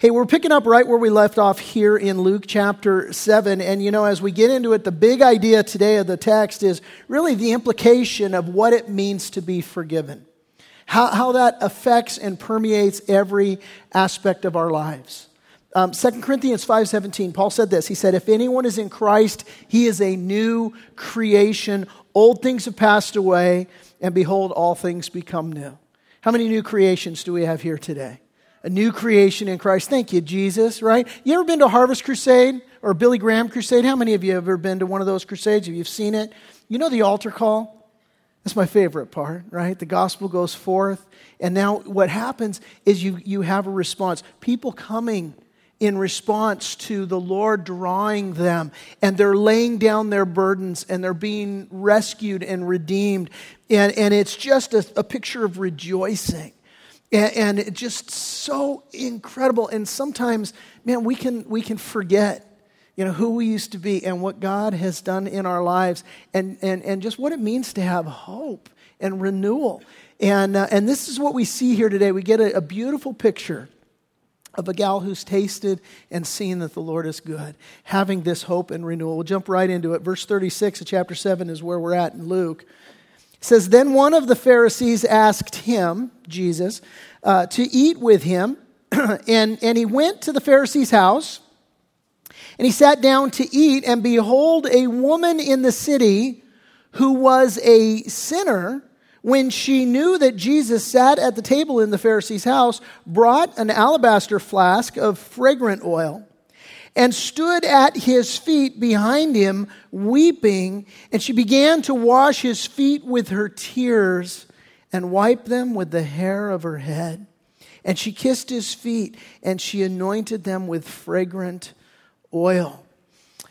Hey, we're picking up right where we left off here in Luke chapter 7. And, you know, as we get into it, the big idea today of the text is really the implication of what it means to be forgiven, how, how that affects and permeates every aspect of our lives. Um, 2 Corinthians 5.17, Paul said this. He said, if anyone is in Christ, he is a new creation. Old things have passed away, and behold, all things become new. How many new creations do we have here today? A new creation in Christ. Thank you, Jesus, right? You ever been to Harvest Crusade or Billy Graham Crusade? How many of you have ever been to one of those crusades? Have you seen it? You know the altar call? That's my favorite part, right? The gospel goes forth. And now what happens is you, you have a response. People coming in response to the Lord drawing them, and they're laying down their burdens and they're being rescued and redeemed. And, and it's just a, a picture of rejoicing. And, and it's just so incredible. And sometimes, man, we can, we can forget you know who we used to be and what god has done in our lives and, and, and just what it means to have hope and renewal. And, uh, and this is what we see here today. We get a, a beautiful picture of a gal who's tasted and seen that the lord is good having this hope and renewal. We'll jump right into it. Verse 36 of chapter 7 is where we're at in luke it says, Then one of the Pharisees asked him, Jesus, uh, to eat with him. and, and he went to the Pharisee's house, and he sat down to eat. And behold, a woman in the city who was a sinner, when she knew that Jesus sat at the table in the Pharisee's house, brought an alabaster flask of fragrant oil and stood at his feet behind him, weeping. And she began to wash his feet with her tears and wipe them with the hair of her head. And she kissed his feet and she anointed them with fragrant oil.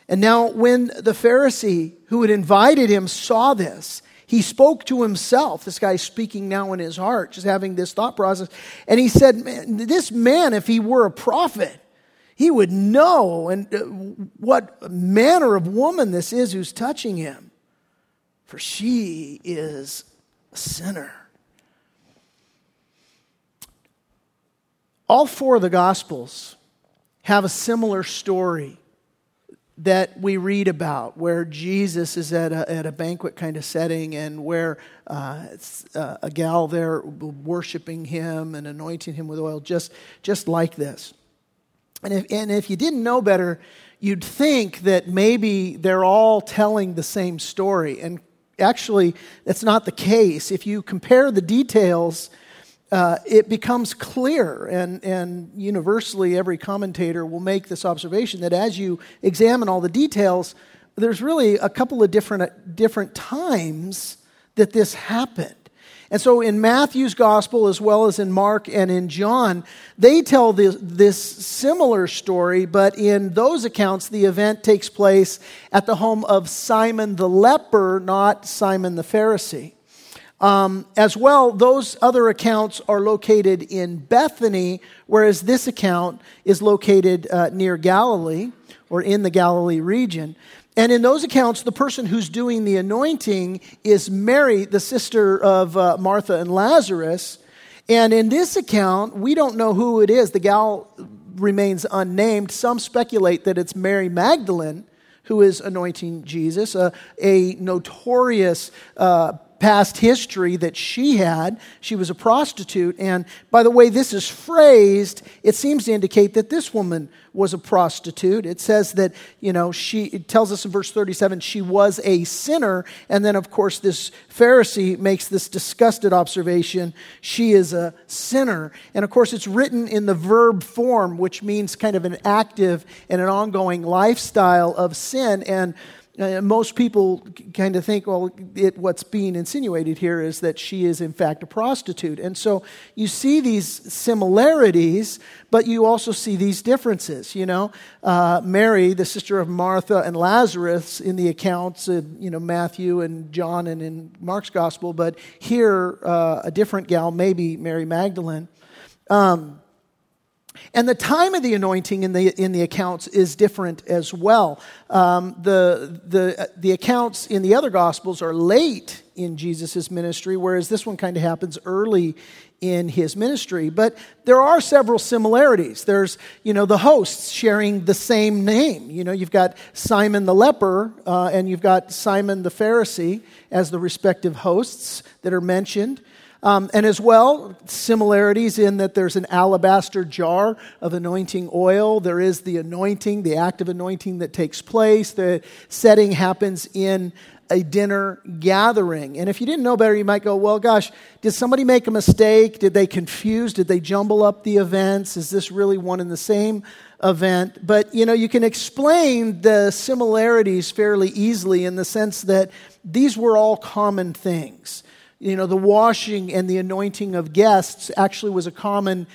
And now, when the Pharisee who had invited him saw this, he spoke to himself. This guy's speaking now in his heart, just having this thought process. And he said, man, This man, if he were a prophet, he would know and uh, what manner of woman this is who's touching him for she is a sinner all four of the gospels have a similar story that we read about where Jesus is at a, at a banquet kind of setting and where uh, uh, a gal there worshiping him and anointing him with oil, just, just like this. And if, and if you didn't know better, you'd think that maybe they're all telling the same story. And actually, that's not the case. If you compare the details, uh, it becomes clear, and, and universally, every commentator will make this observation that as you examine all the details, there's really a couple of different, different times that this happened. And so in Matthew's gospel, as well as in Mark and in John, they tell this, this, similar story, but in those accounts, the event takes place at the home of Simon the leper, not Simon the Pharisee. Um, as well, those other accounts are located in Bethany, whereas this account is located uh, near Galilee or in the Galilee region. And in those accounts, the person who's doing the anointing is Mary, the sister of uh, Martha and Lazarus. And in this account, we don't know who it is. The gal remains unnamed. Some speculate that it's Mary Magdalene who is anointing Jesus, a, a notorious uh, past history that she had. She was a prostitute. And by the way this is phrased, it seems to indicate that this woman was a prostitute. It says that, you know, she, it tells us in verse 37, she was a sinner. And then, of course, this Pharisee makes this disgusted observation she is a sinner. And of course, it's written in the verb form, which means kind of an active and an ongoing lifestyle of sin. And uh, most people kind of think, well, it, what's being insinuated here is that she is, in fact, a prostitute. And so you see these similarities, but you also see these differences. You know, uh, Mary, the sister of Martha and Lazarus, in the accounts in you know Matthew and John and in Mark's gospel, but here uh, a different gal, maybe Mary Magdalene. Um, And the time of the anointing in the, in the accounts is different as well. Um, the, the, the accounts in the other Gospels are late in Jesus' ministry, whereas this one kind of happens early in his ministry. But there are several similarities. There's, you know, the hosts sharing the same name. You know, you've got Simon the leper uh, and you've got Simon the Pharisee as the respective hosts that are mentioned. Um, and as well, similarities in that there's an alabaster jar of anointing oil. There is the anointing, the act of anointing that takes place. The setting happens in a dinner gathering. And if you didn't know better, you might go, well, gosh, did somebody make a mistake? Did they confuse? Did they jumble up the events? Is this really one and the same event? But, you know, you can explain the similarities fairly easily in the sense that these were all common things. You know, the washing and the anointing of guests actually was a common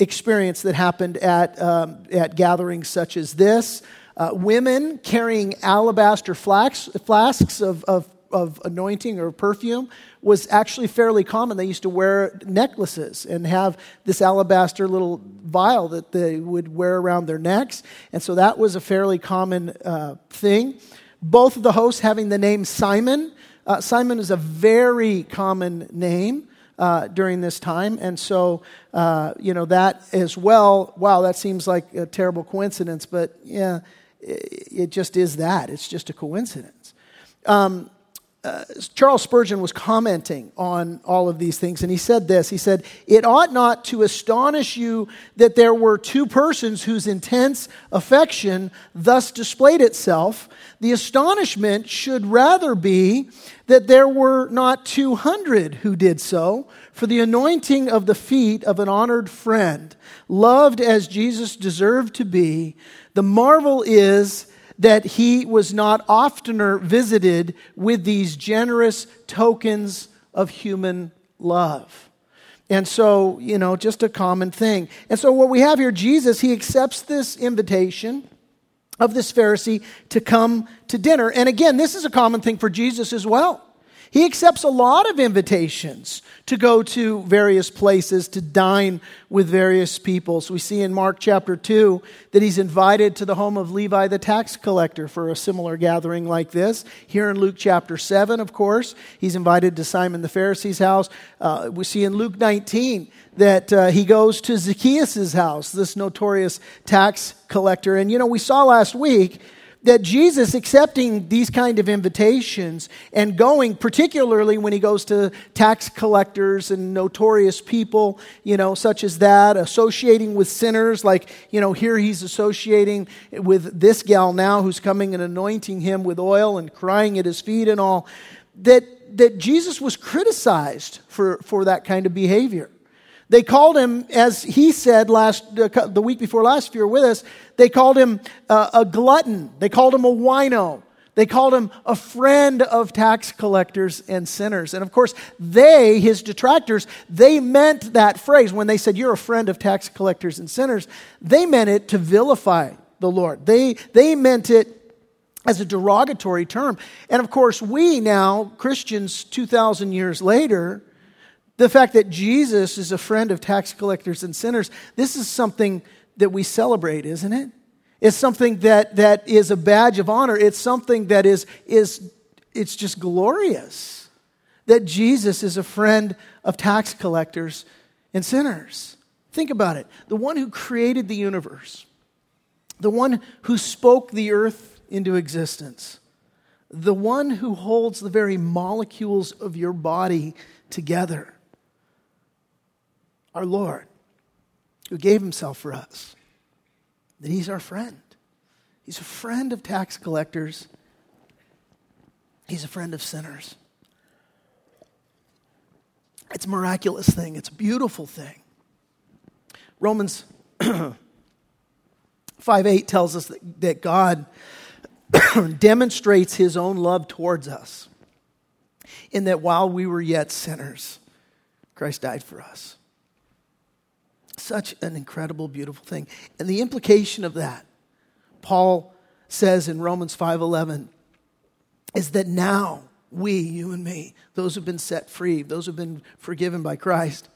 experience that happened at, um, at gatherings such as this. Uh, women carrying alabaster flasks, flasks of, of, of anointing or perfume was actually fairly common. They used to wear necklaces and have this alabaster little vial that they would wear around their necks. And so that was a fairly common uh, thing. Both of the hosts having the name Simon. Uh, Simon is a very common name. Uh, during this time. And so, uh, you know, that as well, wow, that seems like a terrible coincidence, but yeah, it just is that. It's just a coincidence. Um, uh, Charles Spurgeon was commenting on all of these things, and he said this He said, It ought not to astonish you that there were two persons whose intense affection thus displayed itself. The astonishment should rather be that there were not 200 who did so, for the anointing of the feet of an honored friend, loved as Jesus deserved to be, the marvel is that he was not oftener visited with these generous tokens of human love. And so, you know, just a common thing. And so, what we have here, Jesus, he accepts this invitation of this Pharisee to come to dinner. And again, this is a common thing for Jesus as well. He accepts a lot of invitations to go to various places to dine with various people. So we see in Mark chapter 2 that he's invited to the home of Levi the tax collector for a similar gathering like this. Here in Luke chapter 7, of course, he's invited to Simon the Pharisee's house. Uh, we see in Luke 19 that uh, he goes to Zacchaeus' house, this notorious tax collector. And you know, we saw last week that Jesus accepting these kind of invitations and going, particularly when he goes to tax collectors and notorious people, you know, such as that, associating with sinners, like, you know, here he's associating with this gal now who's coming and anointing him with oil and crying at his feet and all, that, that Jesus was criticized for, for that kind of behavior. They called him, as he said last the week before last, if you were with us, they called him uh, a glutton. They called him a wino. They called him a friend of tax collectors and sinners. And of course, they, his detractors, they meant that phrase when they said, You're a friend of tax collectors and sinners. They meant it to vilify the Lord. They, they meant it as a derogatory term. And of course, we now, Christians 2,000 years later, the fact that Jesus is a friend of tax collectors and sinners, this is something that we celebrate, isn't it? It's something that, that is a badge of honor. It's something that is, is it's just glorious that Jesus is a friend of tax collectors and sinners. Think about it. The one who created the universe, the one who spoke the earth into existence, the one who holds the very molecules of your body together our Lord, who gave himself for us, that he's our friend. He's a friend of tax collectors, he's a friend of sinners. It's a miraculous thing, it's a beautiful thing. Romans 5 8 tells us that, that God demonstrates his own love towards us in that while we were yet sinners, Christ died for us. Such an incredible, beautiful thing. And the implication of that, Paul says in Romans 5:11, is that now we, you and me, those who've been set free, those who've been forgiven by Christ,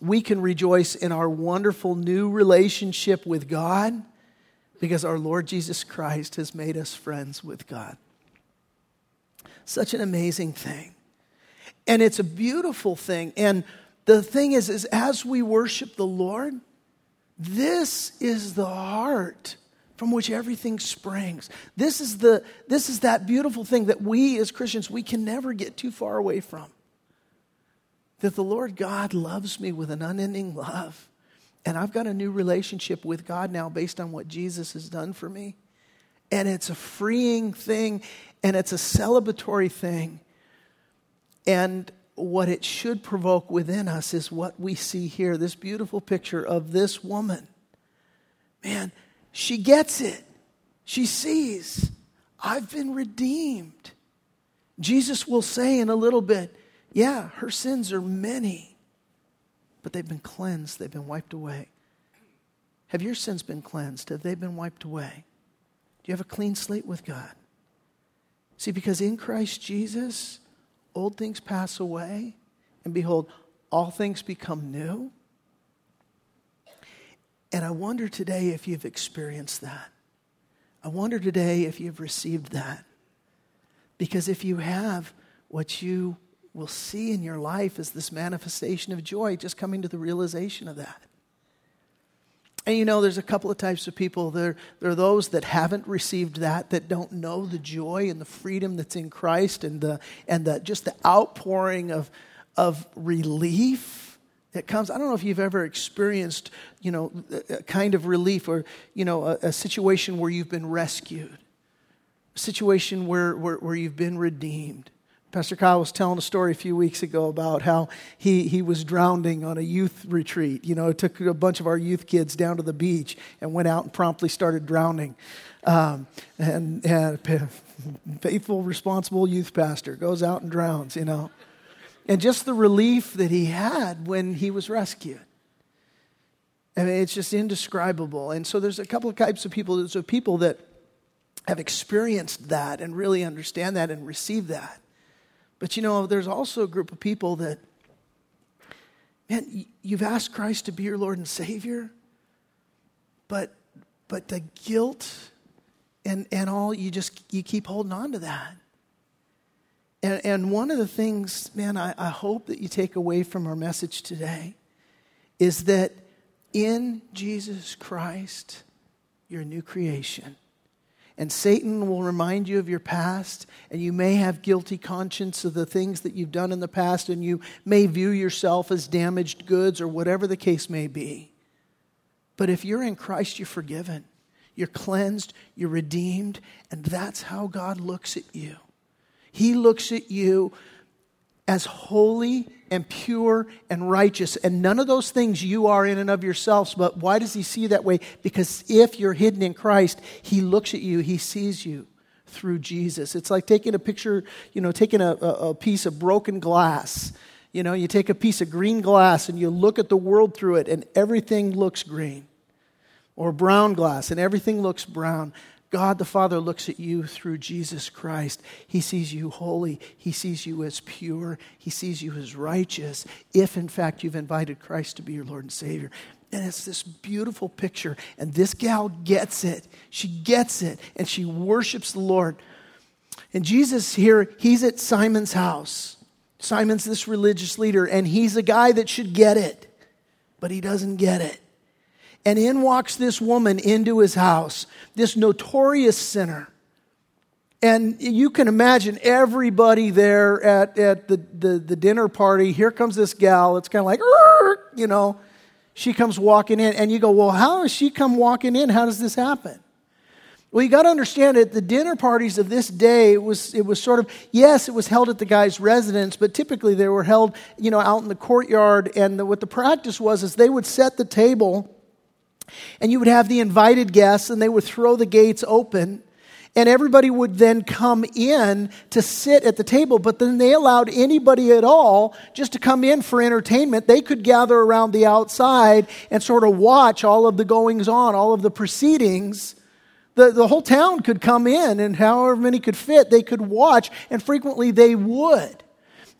we can rejoice in our wonderful new relationship with God because our Lord Jesus Christ has made us friends with God. Such an amazing thing. And it's a beautiful thing. And the thing is, is as we worship the Lord, this is the heart from which everything springs. This is, the, this is that beautiful thing that we as Christians, we can never get too far away from. That the Lord God loves me with an unending love. And I've got a new relationship with God now based on what Jesus has done for me. And it's a freeing thing and it's a celebratory thing. And what it should provoke within us is what we see here this beautiful picture of this woman. Man, she gets it. She sees, I've been redeemed. Jesus will say in a little bit, yeah, her sins are many, but they've been cleansed, they've been wiped away. Have your sins been cleansed? Have they been wiped away? Do you have a clean slate with God? See, because in Christ Jesus, old things pass away, and behold, all things become new. And I wonder today if you've experienced that. I wonder today if you've received that. Because if you have, what you will see in your life is this manifestation of joy, just coming to the realization of that. And you know, there's a couple of types of people. There, there are those that haven't received that, that don't know the joy and the freedom that's in Christ and, the, and the, just the outpouring of, of relief that comes. I don't know if you've ever experienced, you know, a kind of relief or, you know, a, a situation where you've been rescued, a situation where, where, where you've been redeemed. Pastor Kyle was telling a story a few weeks ago about how he, he was drowning on a youth retreat. You know, took a bunch of our youth kids down to the beach and went out and promptly started drowning. Um, and, and faithful, responsible youth pastor goes out and drowns, you know and just the relief that he had when he was rescued. I mean, it's just indescribable. And so there's a couple of types of people. There's people that have experienced that and really understand that and receive that. But you know, there's also a group of people that, man, you've asked Christ to be your Lord and Savior, but but the guilt and, and all, you just you keep holding on to that. And, and one of the things, man, I, I hope that you take away from our message today is that in Jesus Christ, you're a new creation. And Satan will remind you of your past, and you may have guilty conscience of the things that you've done in the past, and you may view yourself as damaged goods or whatever the case may be. But if you're in Christ, you're forgiven, you're cleansed, you're redeemed, and that's how God looks at you. He looks at you as holy and pure and righteous. And none of those things you are in and of yourselves. But why does he see you that way? Because if you're hidden in Christ, he looks at you, he sees you through Jesus. It's like taking a picture, you know, taking a, a, piece of broken glass. You know, you take a piece of green glass and you look at the world through it, and everything looks green. Or brown glass, and everything looks brown. God the Father looks at you through Jesus Christ. He sees you holy. He sees you as pure. He sees you as righteous, if in fact you've invited Christ to be your Lord and Savior. And it's this beautiful picture. And this gal gets it. She gets it. And she worships the Lord. And Jesus here, he's at Simon's house. Simon's this religious leader, and he's a guy that should get it, but he doesn't get it. And in walks this woman into his house, this notorious sinner. And you can imagine everybody there at, at the, the, the dinner party. Here comes this gal. It's kind of like, you know, she comes walking in. And you go, well, how does she come walking in? How does this happen? Well, you got to understand it. The dinner parties of this day it was it was sort of yes, it was held at the guy's residence, but typically they were held you know out in the courtyard. And the, what the practice was is they would set the table and you would have the invited guests, and they would throw the gates open, and everybody would then come in to sit at the table. But then they allowed anybody at all just to come in for entertainment. They could gather around the outside and sort of watch all of the goings on, all of the proceedings. The, the whole town could come in, and however many could fit, they could watch, and frequently they would.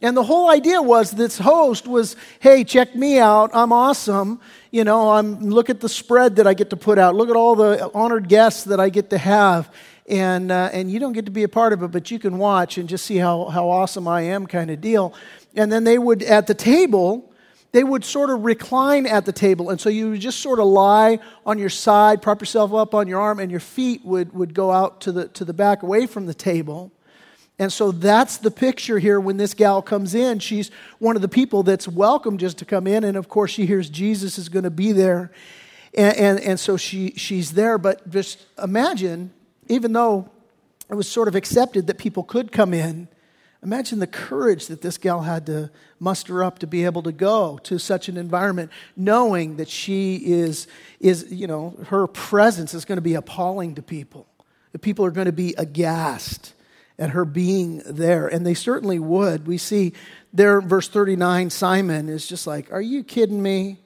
And the whole idea was this host was, hey, check me out. I'm awesome. You know, I'm, look at the spread that I get to put out. Look at all the honored guests that I get to have. And, uh, and you don't get to be a part of it, but you can watch and just see how, how awesome I am, kind of deal. And then they would, at the table, they would sort of recline at the table. And so you would just sort of lie on your side, prop yourself up on your arm, and your feet would, would go out to the, to the back away from the table. And so that's the picture here when this gal comes in. She's one of the people that's welcome just to come in. And of course, she hears Jesus is going to be there. And, and, and so she, she's there. But just imagine, even though it was sort of accepted that people could come in, imagine the courage that this gal had to muster up to be able to go to such an environment, knowing that she is, is you know, her presence is going to be appalling to people. That people are going to be aghast at her being there. And they certainly would. We see there, verse 39, Simon is just like, Are you kidding me?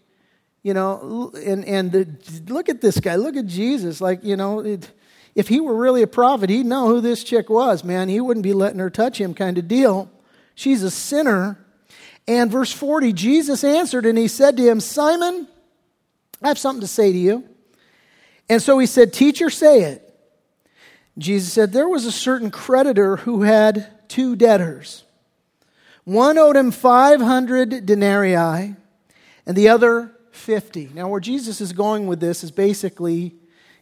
You know, and, and the, look at this guy. Look at Jesus. Like, you know, it, if he were really a prophet, he'd know who this chick was, man. He wouldn't be letting her touch him, kind of deal. She's a sinner. And verse 40, Jesus answered and he said to him, Simon, I have something to say to you. And so he said, Teacher, say it. Jesus said, There was a certain creditor who had two debtors. One owed him 500 denarii, and the other 50. Now, where Jesus is going with this is basically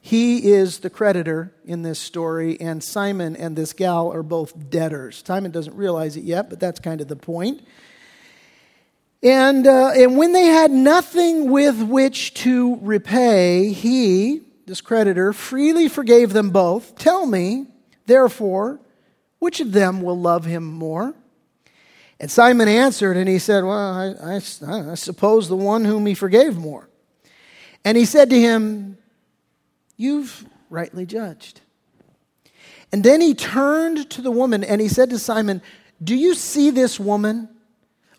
he is the creditor in this story, and Simon and this gal are both debtors. Simon doesn't realize it yet, but that's kind of the point. And, uh, and when they had nothing with which to repay, he, this creditor, freely forgave them both. Tell me, therefore, which of them will love him more? And Simon answered, and he said, Well, I, I, I, suppose the one whom he forgave more. And he said to him, You've rightly judged. And then he turned to the woman and he said to Simon, Do you see this woman?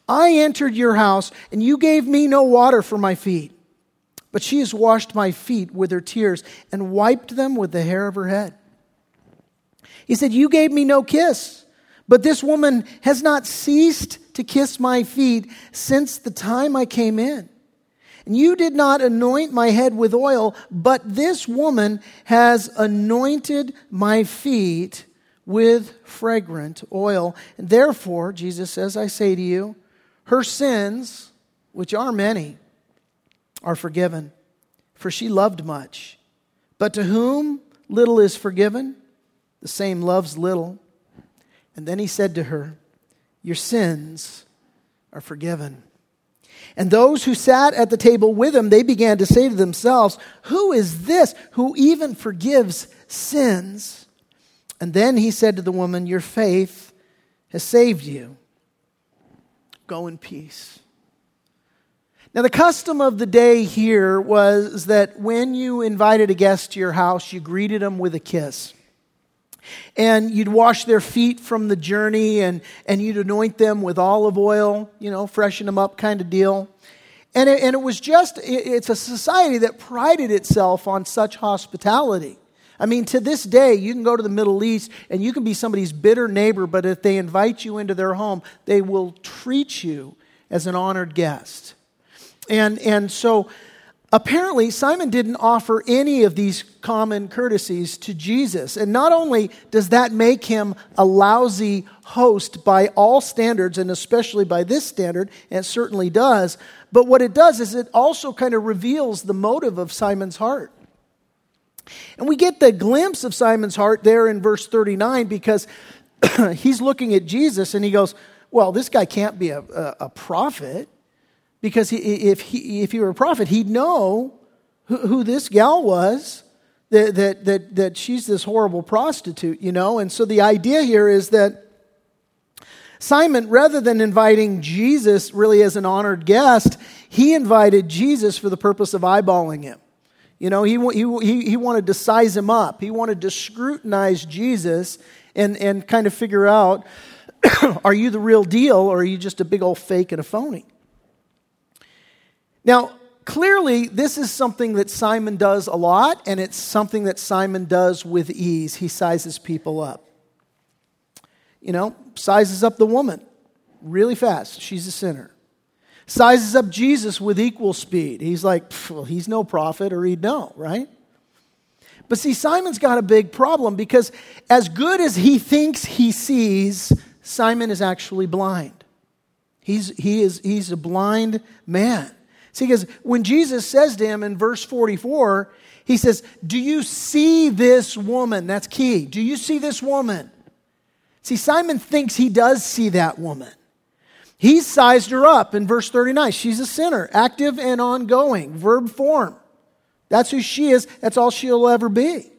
I entered your house, and you gave me no water for my feet. But she has washed my feet with her tears and wiped them with the hair of her head. He said, You gave me no kiss, but this woman has not ceased to kiss my feet since the time I came in. And you did not anoint my head with oil, but this woman has anointed my feet with fragrant oil. And therefore, Jesus says, I say to you, her sins, which are many, are forgiven, for she loved much. But to whom little is forgiven, the same loves little. And then he said to her, Your sins are forgiven. And those who sat at the table with him, they began to say to themselves, Who is this who even forgives sins? And then he said to the woman, Your faith has saved you. Go in peace. Now, the custom of the day here was that when you invited a guest to your house, you greeted them with a kiss. And you'd wash their feet from the journey and, and you'd anoint them with olive oil, you know, freshen them up kind of deal. And it, and it was just, it's a society that prided itself on such hospitality. I mean, to this day, you can go to the Middle East and you can be somebody's bitter neighbor, but if they invite you into their home, they will treat you as an honored guest. And, and so apparently, Simon didn't offer any of these common courtesies to Jesus. And not only does that make him a lousy host by all standards, and especially by this standard, and it certainly does, but what it does is it also kind of reveals the motive of Simon's heart. And we get the glimpse of Simon's heart there in verse 39 because he's looking at Jesus and he goes, Well, this guy can't be a, a, a prophet. Because he, if, he, if he were a prophet, he'd know who, who this gal was, that, that, that, that she's this horrible prostitute, you know? And so the idea here is that Simon, rather than inviting Jesus really as an honored guest, he invited Jesus for the purpose of eyeballing him. You know, he, he, he wanted to size him up. He wanted to scrutinize Jesus and, and kind of figure out are you the real deal or are you just a big old fake and a phony? Now, clearly, this is something that Simon does a lot, and it's something that Simon does with ease. He sizes people up. You know, sizes up the woman. really fast. She's a sinner. Sizes up Jesus with equal speed. He's like, well, he's no prophet, or he'd know, right? But see, Simon's got a big problem because as good as he thinks he sees, Simon is actually blind. He's, he is, he's a blind man. See, because when Jesus says to him in verse 44, he says, Do you see this woman? That's key. Do you see this woman? See, Simon thinks he does see that woman. He's sized her up in verse 39. She's a sinner, active and ongoing, verb form. That's who she is. That's all she'll ever be.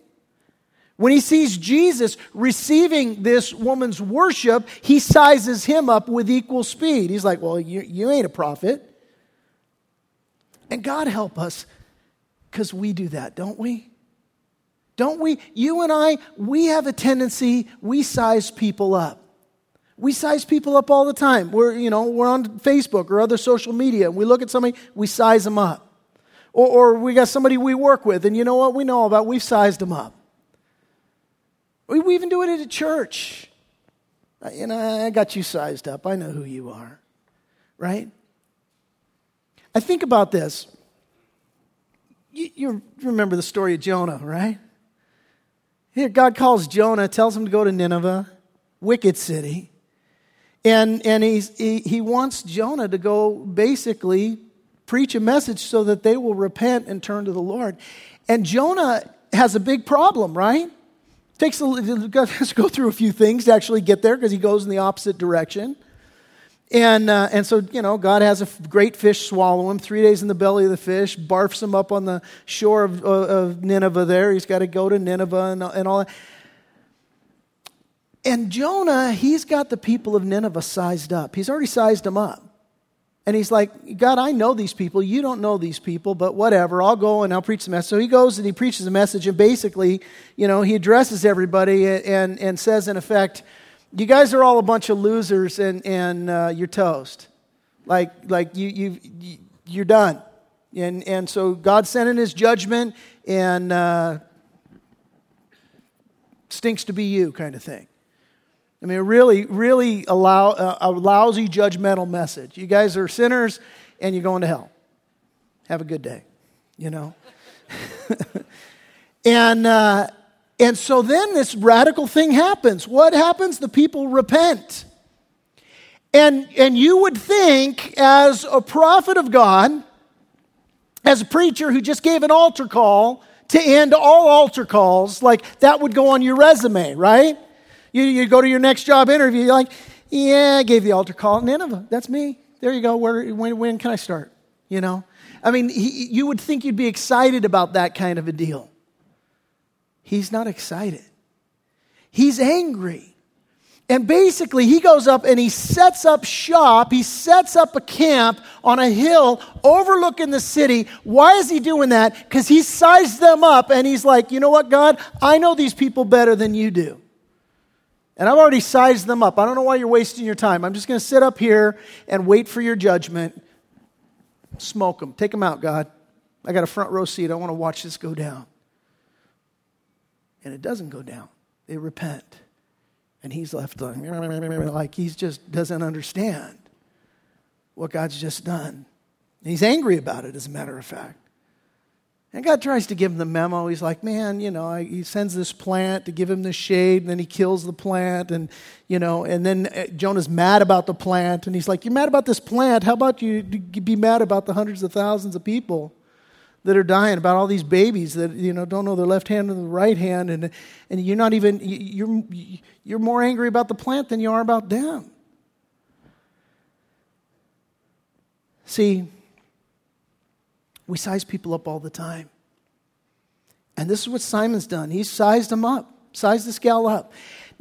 When he sees Jesus receiving this woman's worship, he sizes him up with equal speed. He's like, Well, you, you ain't a prophet. And God help us because we do that, don't we? Don't we? You and I, we have a tendency, we size people up. We size people up all the time. We're, you know, we're on Facebook or other social media, and we look at somebody, we size them up. Or, or we got somebody we work with, and you know what we know about? We've sized them up. We, we even do it at a church. You know, I got you sized up. I know who you are, right? I think about this. You, you remember the story of Jonah, right? Here, God calls Jonah, tells him to go to Nineveh, wicked city. And, and he, he wants Jonah to go basically preach a message so that they will repent and turn to the Lord. And Jonah has a big problem, right? Takes a, has to go through a few things to actually get there because he goes in the opposite direction. And, uh, and so, you know, God has a great fish swallow him, three days in the belly of the fish, barfs him up on the shore of, of Nineveh there. He's got to go to Nineveh and, and all that. And Jonah, he's got the people of Nineveh sized up. He's already sized them up. And he's like, God, I know these people. You don't know these people, but whatever. I'll go and I'll preach the message. So he goes and he preaches the message, and basically, you know, he addresses everybody and, and says, in effect, you guys are all a bunch of losers and, and uh, you're toast. Like, like you, you, you, you're done. And, and so God sent in his judgment and uh, stinks to be you kind of thing. I mean, really, really allow, uh, a lousy judgmental message. You guys are sinners and you're going to hell. Have a good day, you know? and, uh, and so then this radical thing happens. What happens? The people repent. And, and you would think, as a prophet of God, as a preacher who just gave an altar call to end all altar calls, like that would go on your resume, right? You, you go to your next job interview, you're like, yeah, I gave the altar call at Nineveh. That's me. There you go. Where, when, when can I start? You know? I mean, he, you would think you'd be excited about that kind of a deal. He's not excited. He's angry. And basically, he goes up and he sets up shop. He sets up a camp on a hill overlooking the city. Why is he doing that? Because he sized them up and he's like, you know what, God? I know these people better than you do. And I've already sized them up. I don't know why you're wasting your time. I'm just going to sit up here and wait for your judgment. Smoke them. Take them out, God. I got a front row seat. I want to watch this go down and it doesn't go down. They repent. And he's left like he just doesn't understand what God's just done. And he's angry about it, as a matter of fact. And God tries to give him the memo. He's like, man, you know, he sends this plant to give him the shade, and then he kills the plant, and you know, and then uh, Jonah's mad about the plant, and he's like, you're mad about this plant. How about you be mad about the hundreds of thousands of people that are dying, about all these babies that you know don't know their left hand and the right hand, and and you're not even you're you're more angry about the plant than you are about them. See, we size people up all the time. And this is what Simon's done. He's sized them up, sized this gal up.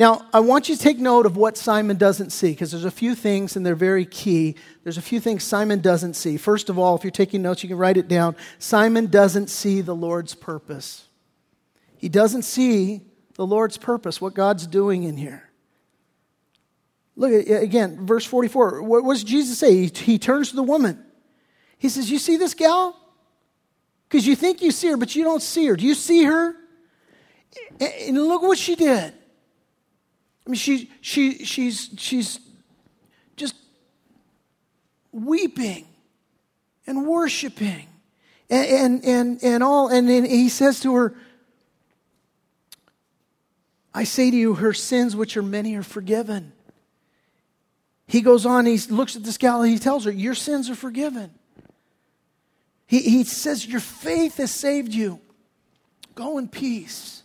Now, I want you to take note of what Simon doesn't see, because there's a few things, and they're very key. There's a few things Simon doesn't see. First of all, if you're taking notes, you can write it down. Simon doesn't see the Lord's purpose. He doesn't see the Lord's purpose, what God's doing in here. Look at, again, verse 44. What does Jesus say? He, he turns to the woman. He says, You see this gal? Because you think you see her, but you don't see her. Do you see her? And look what she did. I mean, she, she, she's, she's just weeping and worshiping and, and, and, and all. And then he says to her, I say to you, her sins, which are many, are forgiven. He goes on, he looks at this gal, and he tells her, Your sins are forgiven. He, he says, Your faith has saved you. Go in peace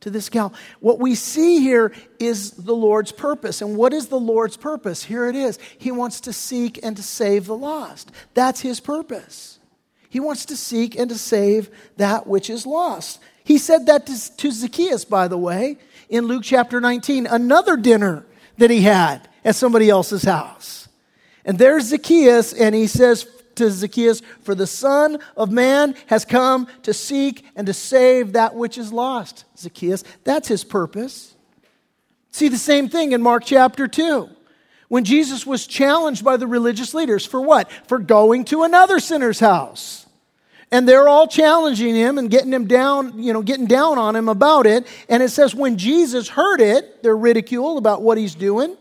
to this gal. What we see here is the Lord's purpose. And what is the Lord's purpose? Here it is. He wants to seek and to save the lost. That's his purpose. He wants to seek and to save that which is lost. He said that to, to Zacchaeus, by the way in Luke chapter 19, another dinner that he had at somebody else's house. And there's Zacchaeus, and he says to Zacchaeus, For the Son of Man has come to seek and to save that which is lost. Zacchaeus, that's his purpose. See the same thing in Mark chapter 2 when Jesus was challenged by the religious leaders for what? For going to another sinner's house. And they're all challenging him and getting him down, you know, getting down on him about it. And it says, when Jesus heard it, they're ridiculed about what he's doing.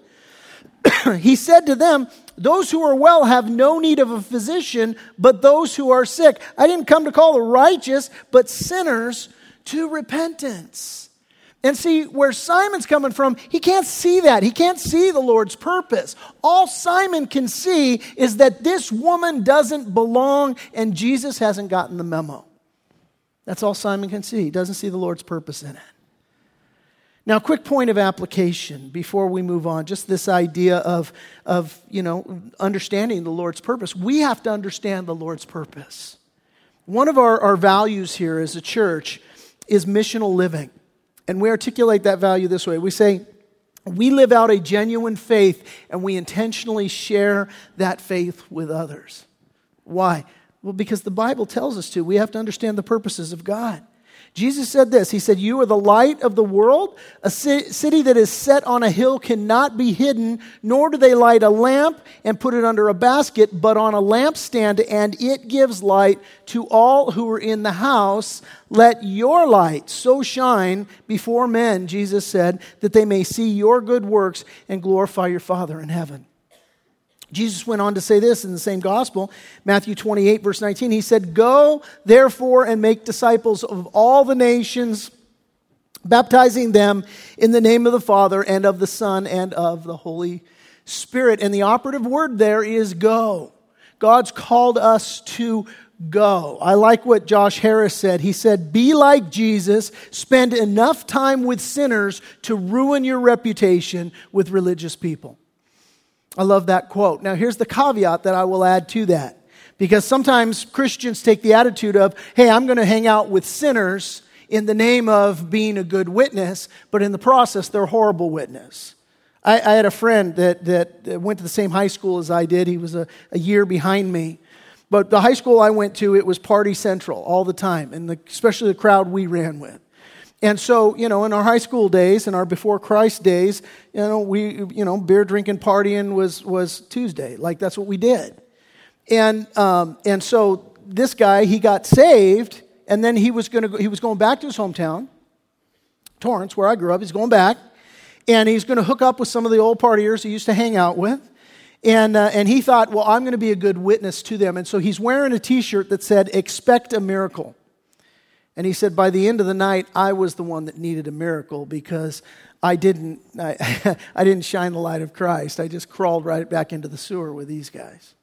he said to them, Those who are well have no need of a physician, but those who are sick. I didn't come to call the righteous, but sinners to repentance. And see, where Simon's coming from, he can't see that. He can't see the Lord's purpose. All Simon can see is that this woman doesn't belong and Jesus hasn't gotten the memo. That's all Simon can see. He doesn't see the Lord's purpose in it. Now, quick point of application before we move on, just this idea of, of you know, understanding the Lord's purpose. We have to understand the Lord's purpose. One of our, our values here as a church is missional living. And we articulate that value this way we say, we live out a genuine faith and we intentionally share that faith with others. Why? Well, because the Bible tells us to. We have to understand the purposes of God. Jesus said this He said, You are the light of the world. A city that is set on a hill cannot be hidden, nor do they light a lamp and put it under a basket, but on a lampstand, and it gives light to all who are in the house. Let your light so shine before men, Jesus said, that they may see your good works and glorify your Father in heaven. Jesus went on to say this in the same gospel, Matthew 28, verse 19. He said, Go therefore and make disciples of all the nations, baptizing them in the name of the Father and of the Son and of the Holy Spirit. And the operative word there is go. God's called us to go. I like what Josh Harris said. He said, Be like Jesus, spend enough time with sinners to ruin your reputation with religious people. I love that quote. Now, here's the caveat that I will add to that. Because sometimes Christians take the attitude of, hey, I'm going to hang out with sinners in the name of being a good witness, but in the process, they're horrible witness. I, I had a friend that, that went to the same high school as I did. He was a, a year behind me. But the high school I went to, it was party central all the time, and the, especially the crowd we ran with. And so, you know, in our high school days and our before Christ days, you know, we, you know, beer drinking, partying was, was Tuesday. Like, that's what we did. And, um, and so this guy, he got saved, and then he was, gonna, he was going back to his hometown, Torrance, where I grew up. He's going back, and he's going to hook up with some of the old partiers he used to hang out with. And, uh, and he thought, well, I'm going to be a good witness to them. And so he's wearing a t shirt that said, Expect a miracle. And he said, by the end of the night, I was the one that needed a miracle because I didn't, I, I didn't shine the light of Christ. I just crawled right back into the sewer with these guys.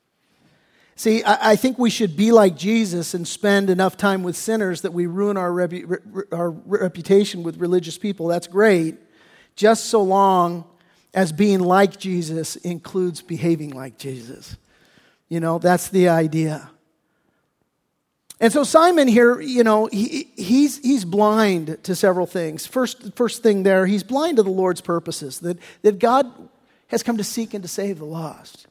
See, I, I think we should be like Jesus and spend enough time with sinners that we ruin our, our reputation with religious people. That's great, just so long as being like Jesus includes behaving like Jesus. You know, that's the idea. And so Simon here, you know, he, he's, he's blind to several things. First, first thing there, he's blind to the Lord's purposes, that, that God has come to seek and to save the lost.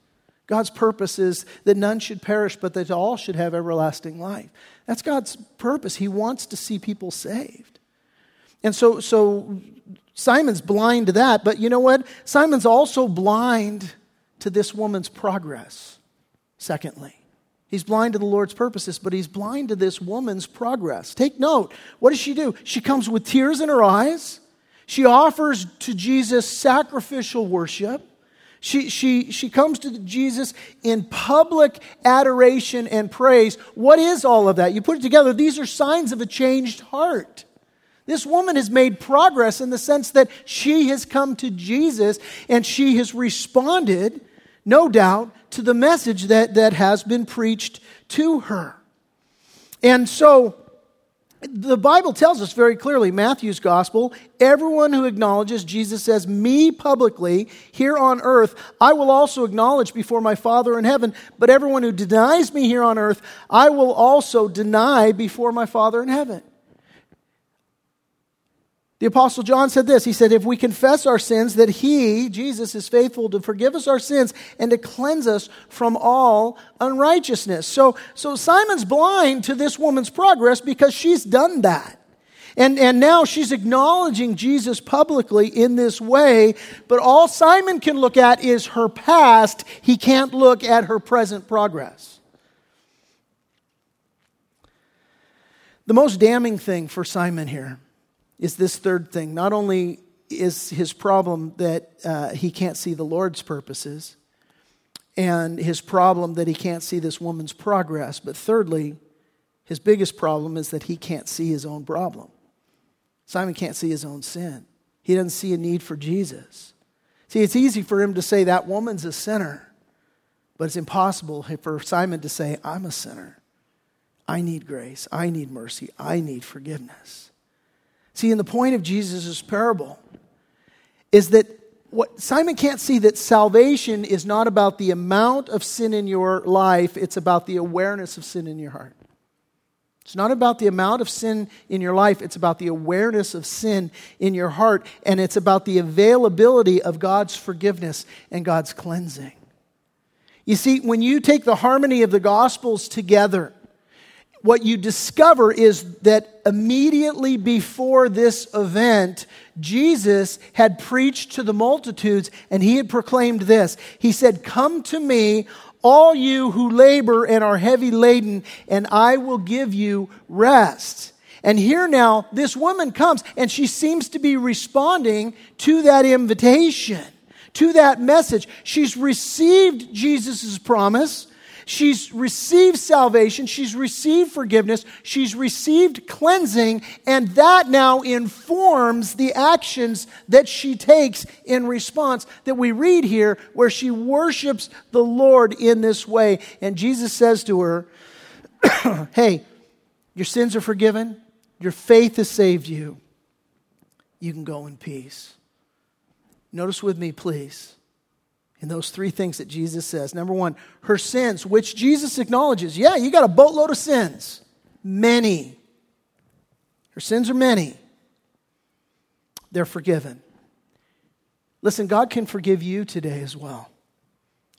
God's purpose is that none should perish, but that all should have everlasting life. That's God's purpose. He wants to see people saved. And so, so Simon's blind to that, but you know what? Simon's also blind to this woman's progress, secondly. He's blind to the Lord's purposes, but he's blind to this woman's progress. Take note. What does she do? She comes with tears in her eyes. She offers to Jesus sacrificial worship. She, she, she comes to Jesus in public adoration and praise. What is all of that? You put it together, these are signs of a changed heart. This woman has made progress in the sense that she has come to Jesus and she has responded, no doubt, to the message that, that has been preached to her. And so, the Bible tells us very clearly, Matthew's gospel, everyone who acknowledges Jesus says, Me publicly here on earth, I will also acknowledge before my Father in heaven. But everyone who denies me here on earth, I will also deny before my Father in heaven. The Apostle John said this He said, If we confess our sins, that He, Jesus, is faithful to forgive us our sins and to cleanse us from all unrighteousness. So, so Simon's blind to this woman's progress because she's done that. And, and now she's acknowledging Jesus publicly in this way, but all Simon can look at is her past. He can't look at her present progress. The most damning thing for Simon here is this third thing. Not only is his problem that uh, he can't see the Lord's purposes, and his problem that he can't see this woman's progress, but thirdly, his biggest problem is that he can't see his own problem. Simon can't see his own sin. He doesn't see a need for Jesus. See, it's easy for him to say that woman's a sinner, but it's impossible for Simon to say, I'm a sinner. I need grace. I need mercy. I need forgiveness. See, and the point of Jesus' parable is that what Simon can't see that salvation is not about the amount of sin in your life, it's about the awareness of sin in your heart. It's not about the amount of sin in your life, it's about the awareness of sin in your heart, and it's about the availability of God's forgiveness and God's cleansing. You see, when you take the harmony of the Gospels together, what you discover is that immediately before this event, Jesus had preached to the multitudes and he had proclaimed this. He said, Come to me, all you who labor and are heavy laden, and I will give you rest. And here now, this woman comes and she seems to be responding to that invitation, to that message. She's received Jesus' promise. She's received salvation, she's received forgiveness, she's received cleansing, and that now informs the actions that she takes in response that we read here, where she worships the Lord in this way. And Jesus says to her, Hey, your sins are forgiven, your faith has saved you. You can go in peace. Notice with me, please in those three things that Jesus says. Number one, her sins, which Jesus acknowledges. Yeah, you got a boatload of sins. Many. Her sins are many. They're forgiven. Listen, God can forgive you today as well.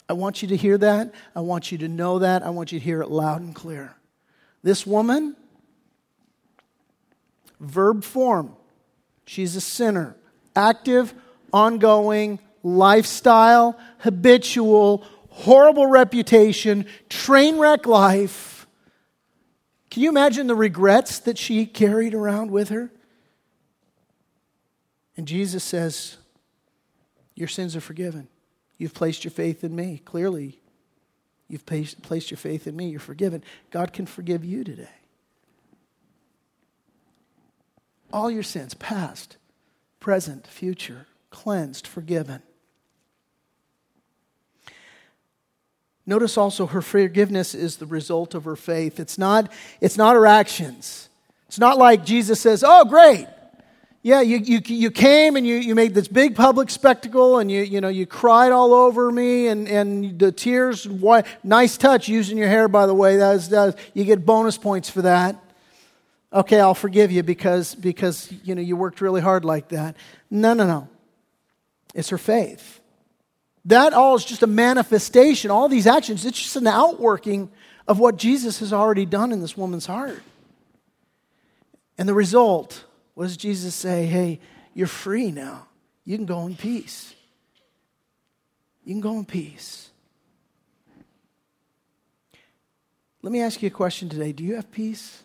I want you to hear that. I want you to know that. I want you to hear it loud and clear. This woman, verb form, she's a sinner, active, ongoing, lifestyle, habitual, horrible reputation, train wreck life. Can you imagine the regrets that she carried around with her? And Jesus says, Your sins are forgiven. You've placed your faith in me. Clearly, you've placed your faith in me. You're forgiven. God can forgive you today. All your sins, past, present, future, cleansed, forgiven. Notice also her forgiveness is the result of her faith. It's not, it's not her actions. It's not like Jesus says, Oh, great. Yeah, you, you, you came and you, you made this big public spectacle and you, you, know, you cried all over me and, and the tears, why, nice touch using your hair, by the way. That is, that is, you get bonus points for that. Okay, I'll forgive you because, because you, know, you worked really hard like that. No, no, no. It's her faith. That all is just a manifestation. All these actions, it's just an outworking of what Jesus has already done in this woman's heart. And the result was Jesus say, Hey, you're free now. You can go in peace. You can go in peace. Let me ask you a question today. Do you have peace?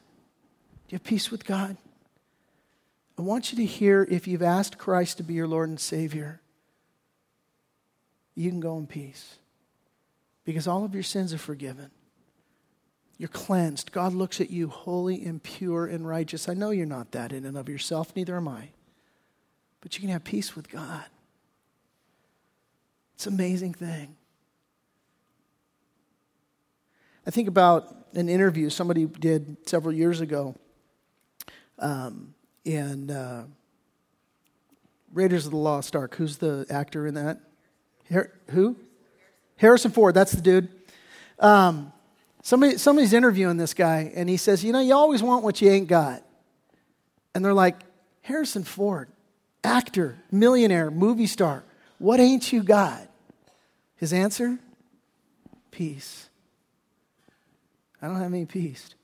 Do you have peace with God? I want you to hear if you've asked Christ to be your Lord and Savior you can go in peace because all of your sins are forgiven. You're cleansed. God looks at you holy and pure and righteous. I know you're not that in and of yourself, neither am I. But you can have peace with God. It's an amazing thing. I think about an interview somebody did several years ago. Um, uh, Raiders of the Lost Ark. Who's the actor in that? Who? Harrison Ford. That's the dude. Um, Somebody, somebody's interviewing this guy, and he says, You know, you always want what you ain't got. And they're like, Harrison Ford, actor, millionaire, movie star, what ain't you got? His answer? Peace. I don't have any peace.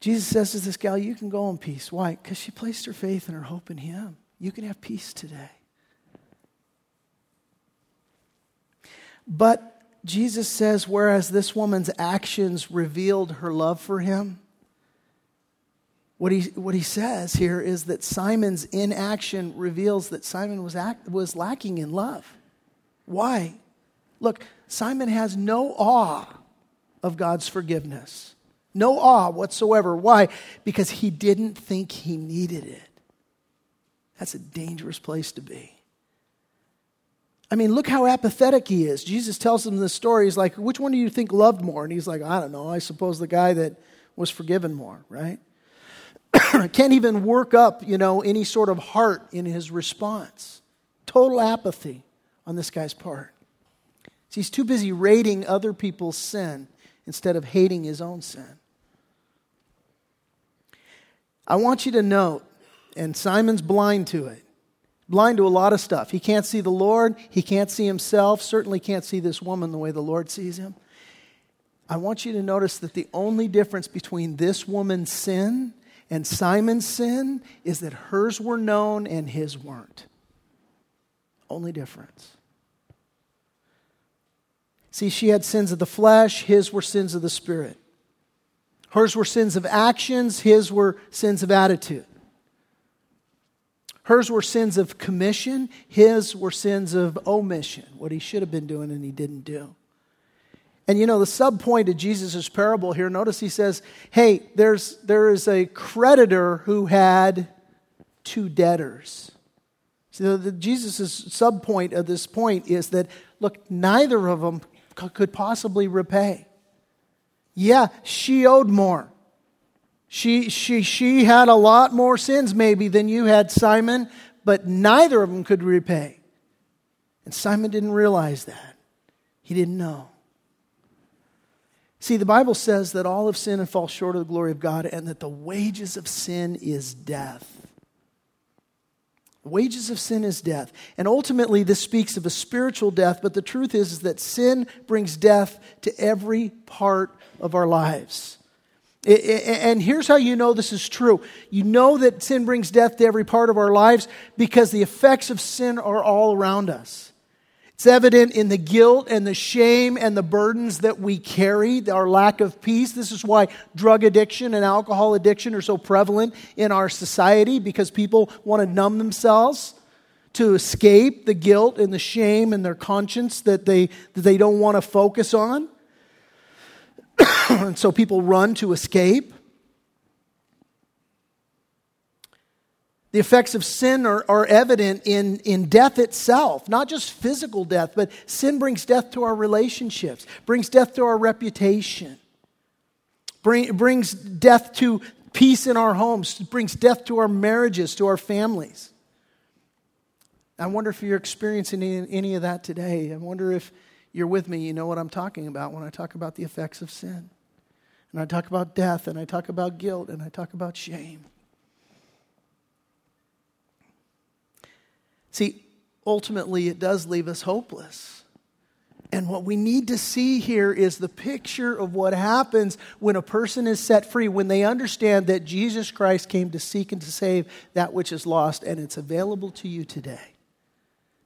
Jesus says to this gal, You can go in peace. Why? Because she placed her faith and her hope in Him. You can have peace today. But Jesus says, whereas this woman's actions revealed her love for him, what he, what he says here is that Simon's inaction reveals that Simon was, act, was lacking in love. Why? Look, Simon has no awe of God's forgiveness, no awe whatsoever. Why? Because he didn't think he needed it. That's a dangerous place to be. I mean, look how apathetic he is. Jesus tells him this story. He's like, Which one do you think loved more? And he's like, I don't know. I suppose the guy that was forgiven more, right? Can't even work up, you know, any sort of heart in his response. Total apathy on this guy's part. So he's too busy rating other people's sin instead of hating his own sin. I want you to note, and Simon's blind to it, blind to a lot of stuff. He can't see the Lord, he can't see himself, certainly can't see this woman the way the Lord sees him. I want you to notice that the only difference between this woman's sin and Simon's sin is that hers were known and his weren't. Only difference. See, she had sins of the flesh, his were sins of the spirit. Hers were sins of actions, his were sins of attitude. Hers were sins of commission, his were sins of omission, what he should have been doing and he didn't do. And you know, the sub point of Jesus' parable here, notice he says, hey, there's, there is a creditor who had two debtors. So the, Jesus' sub point of this point is that, look, neither of them could possibly repay. Yeah, she owed more. She, she, she had a lot more sins, maybe, than you had, Simon, but neither of them could repay. And Simon didn't realize that. He didn't know. See, the Bible says that all have sinned and fall short of the glory of God, and that the wages of sin is death. The wages of sin is death. And ultimately, this speaks of a spiritual death, but the truth is, is that sin brings death to every part of our lives. And here's how you know this is true. You know that sin brings death to every part of our lives because the effects of sin are all around us. It's evident in the guilt and the shame and the burdens that we carry, our lack of peace. This is why drug addiction and alcohol addiction are so prevalent in our society because people want to numb themselves to escape the guilt and the shame and their conscience that they, that they don't want to focus on. And so people run to escape. The effects of sin are, are evident in, in death itself, not just physical death, but sin brings death to our relationships, brings death to our reputation, bring, brings death to peace in our homes, brings death to our marriages, to our families. I wonder if you're experiencing any, any of that today. I wonder if you're with me, you know what I'm talking about when I talk about the effects of sin. And I talk about death, and I talk about guilt, and I talk about shame. See, ultimately, it does leave us hopeless. And what we need to see here is the picture of what happens when a person is set free, when they understand that Jesus Christ came to seek and to save that which is lost, and it's available to you today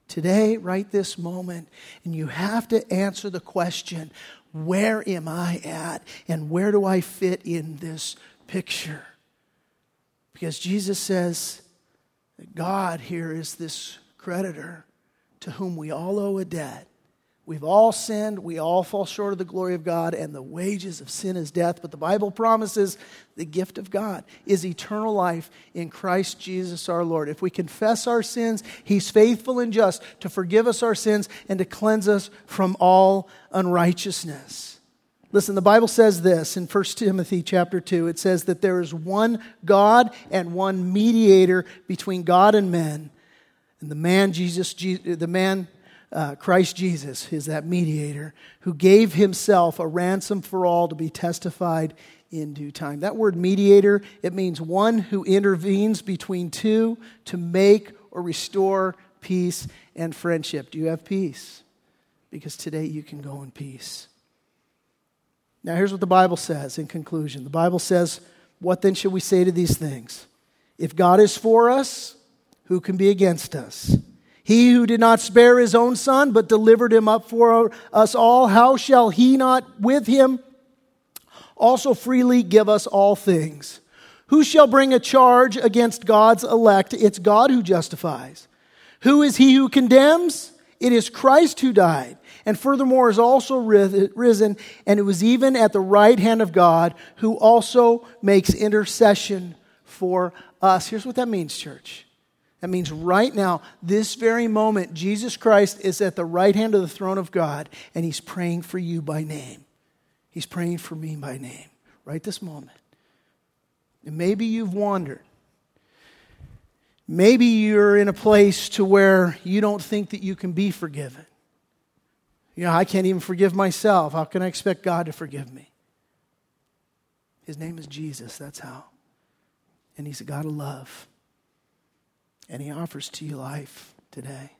today, right this moment, and you have to answer the question where am I at and where do I fit in this picture? Because Jesus says that God here is this creditor to whom we all owe a debt. We've all sinned. We all fall short of the glory of God, and the wages of sin is death. But the Bible promises the gift of God is eternal life in Christ Jesus our Lord. If we confess our sins, He's faithful and just to forgive us our sins and to cleanse us from all unrighteousness. Listen, the Bible says this in 1 Timothy chapter 2. It says that there is one God and one mediator between God and men. And the man Jesus, the man uh, Christ Jesus is that mediator who gave himself a ransom for all to be testified in due time. That word mediator, it means one who intervenes between two to make or restore peace and friendship. Do you have peace? Because today you can go in peace. Now, here's what the Bible says in conclusion the Bible says, What then should we say to these things? If God is for us, who can be against us? He who did not spare his own son, but delivered him up for us all, how shall he not with him also freely give us all things? Who shall bring a charge against God's elect? It's God who justifies. Who is he who condemns? It is Christ who died, and furthermore is also risen, and it was even at the right hand of God, who also makes intercession for us. Here's what that means, church. That means right now, this very moment, Jesus Christ is at the right hand of the throne of God and he's praying for you by name. He's praying for me by name right this moment. And maybe you've wandered. Maybe you're in a place to where you don't think that you can be forgiven. You know, I can't even forgive myself. How can I expect God to forgive me? His name is Jesus, that's how. And he's a God of love and He offers to you life today.